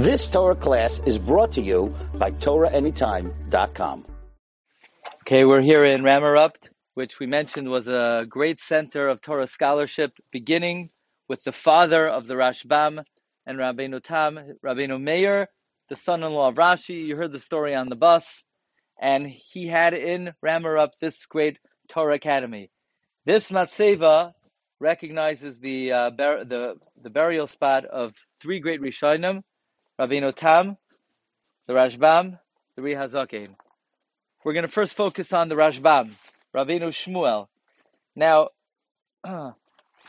This Torah class is brought to you by TorahAnytime.com. Okay, we're here in Ramerupt, which we mentioned was a great center of Torah scholarship, beginning with the father of the Rashbam and Rabbeinu Tam, Rabbeinu Meir, the son-in-law of Rashi. You heard the story on the bus, and he had in Ramerupt this great Torah academy. This matseva recognizes the uh, bar- the the burial spot of three great Rishonim, Rabbeinu Tam, the Rashbam, the Rihazakim. We're going to first focus on the Rashbam, Rabbeinu Shmuel. Now, the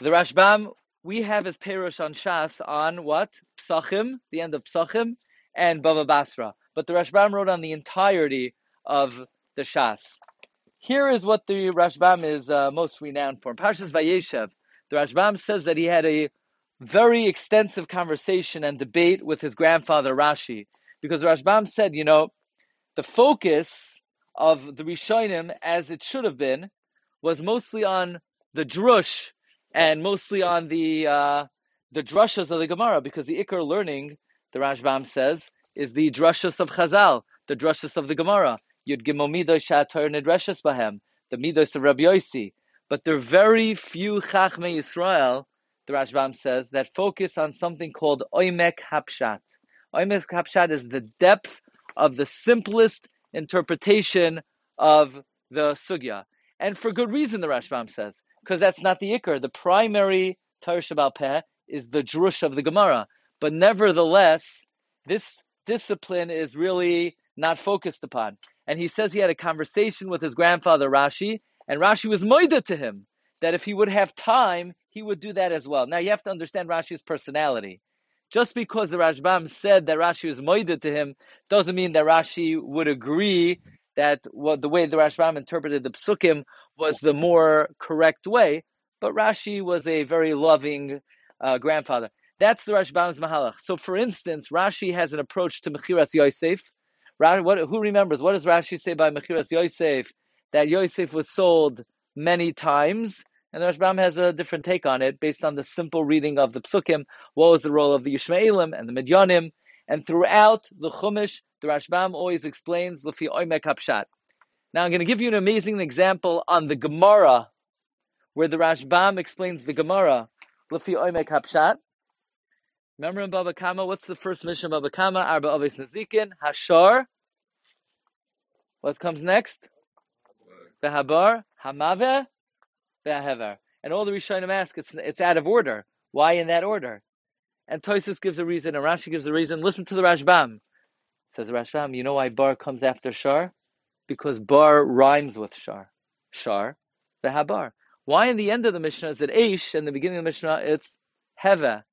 Rashbam we have his perush on Shas on what Psachim, the end of Psachim, and Bava Basra. But the Rashbam wrote on the entirety of the Shas. Here is what the Rashbam is uh, most renowned for. Parshas Vayeshev, the Rashbam says that he had a very extensive conversation and debate with his grandfather Rashi, because Rashbam said, you know, the focus of the Rishonim, as it should have been, was mostly on the drush and mostly on the uh, the drushas of the Gemara, because the Iker learning, the Rashbam says, is the drushas of Chazal, the drushas of the Gemara. Yud Gimel Midosh Shator Nidreshes Bahem, the Midos of Rabbi Yossi. But there are very few Chachmei Yisrael, the Rashbam says, that focus on something called Oimek Hapshat. Oimek Hapshat is the depth of the simplest interpretation of the Sugya. And for good reason, the Rashbam says, because that's not the Iker. The primary Shabbal Peh is the Drush of the Gemara. But nevertheless, this discipline is really not focused upon. And he says he had a conversation with his grandfather Rashi, and Rashi was moida to him that if he would have time, he would do that as well. Now you have to understand Rashi's personality. Just because the Rashbam said that Rashi was moida to him doesn't mean that Rashi would agree that what the way the Rashbam interpreted the psukim was the more correct way. But Rashi was a very loving uh, grandfather. That's the Rashbam's mahalach. So, for instance, Rashi has an approach to Mechiras Yosef. What, who remembers? What does Rashi say by Mechiras Yosef? That Yosef was sold many times, and the Rashbam has a different take on it based on the simple reading of the psukim. What was the role of the Yishmaelim and the Midyanim? And throughout the Chumash, the Rashbam always explains Lefi Oimek Hapshat. Now I'm going to give you an amazing example on the Gemara, where the Rashbam explains the Gemara. Lefi Oimek Hapshat. Remember in Baba Kama, what's the first Mishnah of Baba Kama? Arba Oves Nazikin, Hashar. What comes next? The Habar, Hamave, the Hever. And all the Rishonim ask, it's, it's out of order. Why in that order? And Toisus gives a reason, and Rashi gives a reason. Listen to the Rashbam. Says Rashbam, you know why Bar comes after Shar? Because Bar rhymes with Shar. Shar, the Habar. Why in the end of the Mishnah is it Aish, and the beginning of the Mishnah it's Heve?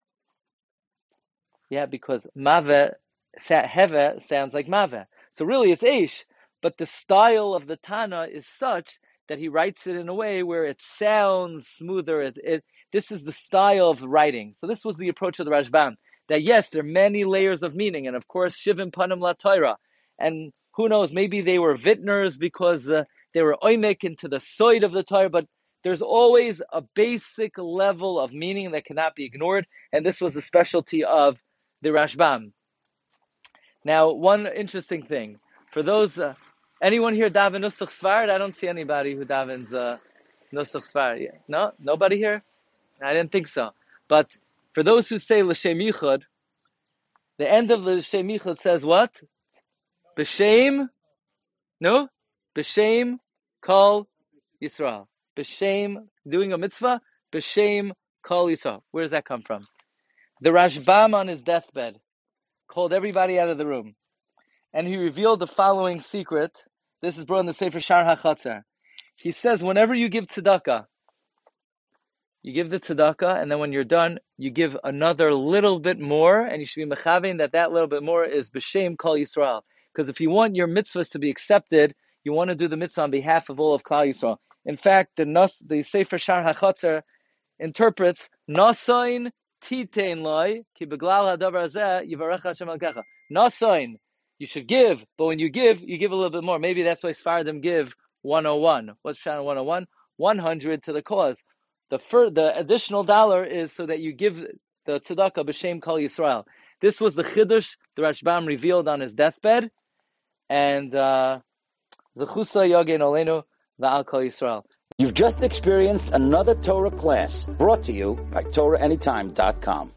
Yeah, because Mave, Heve sounds like Mave. So really it's Aish, but the style of the Tana is such that he writes it in a way where it sounds smoother. It, it, this is the style of writing. So this was the approach of the Rashbam. That yes, there are many layers of meaning, and of course, Shivim Panim La Torah. And who knows, maybe they were vitners because uh, they were oimek into the side of the Torah, but there's always a basic level of meaning that cannot be ignored, and this was the specialty of the Rashbam. Now, one interesting thing for those, uh, anyone here daven nusach Sfard? I don't see anybody who davens uh, nusach Sfard. No, nobody here. I didn't think so. But for those who say l'shem yichud, the end of l'shem yichud says what? B'shem, no, b'shem kol Yisrael. B'shem doing a mitzvah. B'shem kol Yisrael. Where does that come from? The Rashbam on his deathbed called everybody out of the room, and he revealed the following secret. This is brought in the Sefer Shar HaChatzar. He says, whenever you give tzedakah, you give the tzedakah, and then when you're done, you give another little bit more, and you should be mechavein that that little bit more is b'shem kol Yisrael. Because if you want your mitzvahs to be accepted, you want to do the mitzvah on behalf of all of Klal Yisrael. In fact, the Nas, the Sefer Shar HaChatzar interprets Nasain Titein Loi Ki Beglal Hadavar Hazeh Yivarech Hashem Alkecha. Nasain, you should give, but when you give, you give a little bit more. Maybe that's why Sfaradim give 101. What's Shana 101? 100 to the cause. The fir- the additional dollar is so that you give the tzedakah b'shem kol Yisrael. This was the chiddush the Rashbam revealed on his deathbed, and uh, zechusa yogen olenu va'al kol Yisrael. You've just experienced another Torah class brought to you by TorahAnytime.com.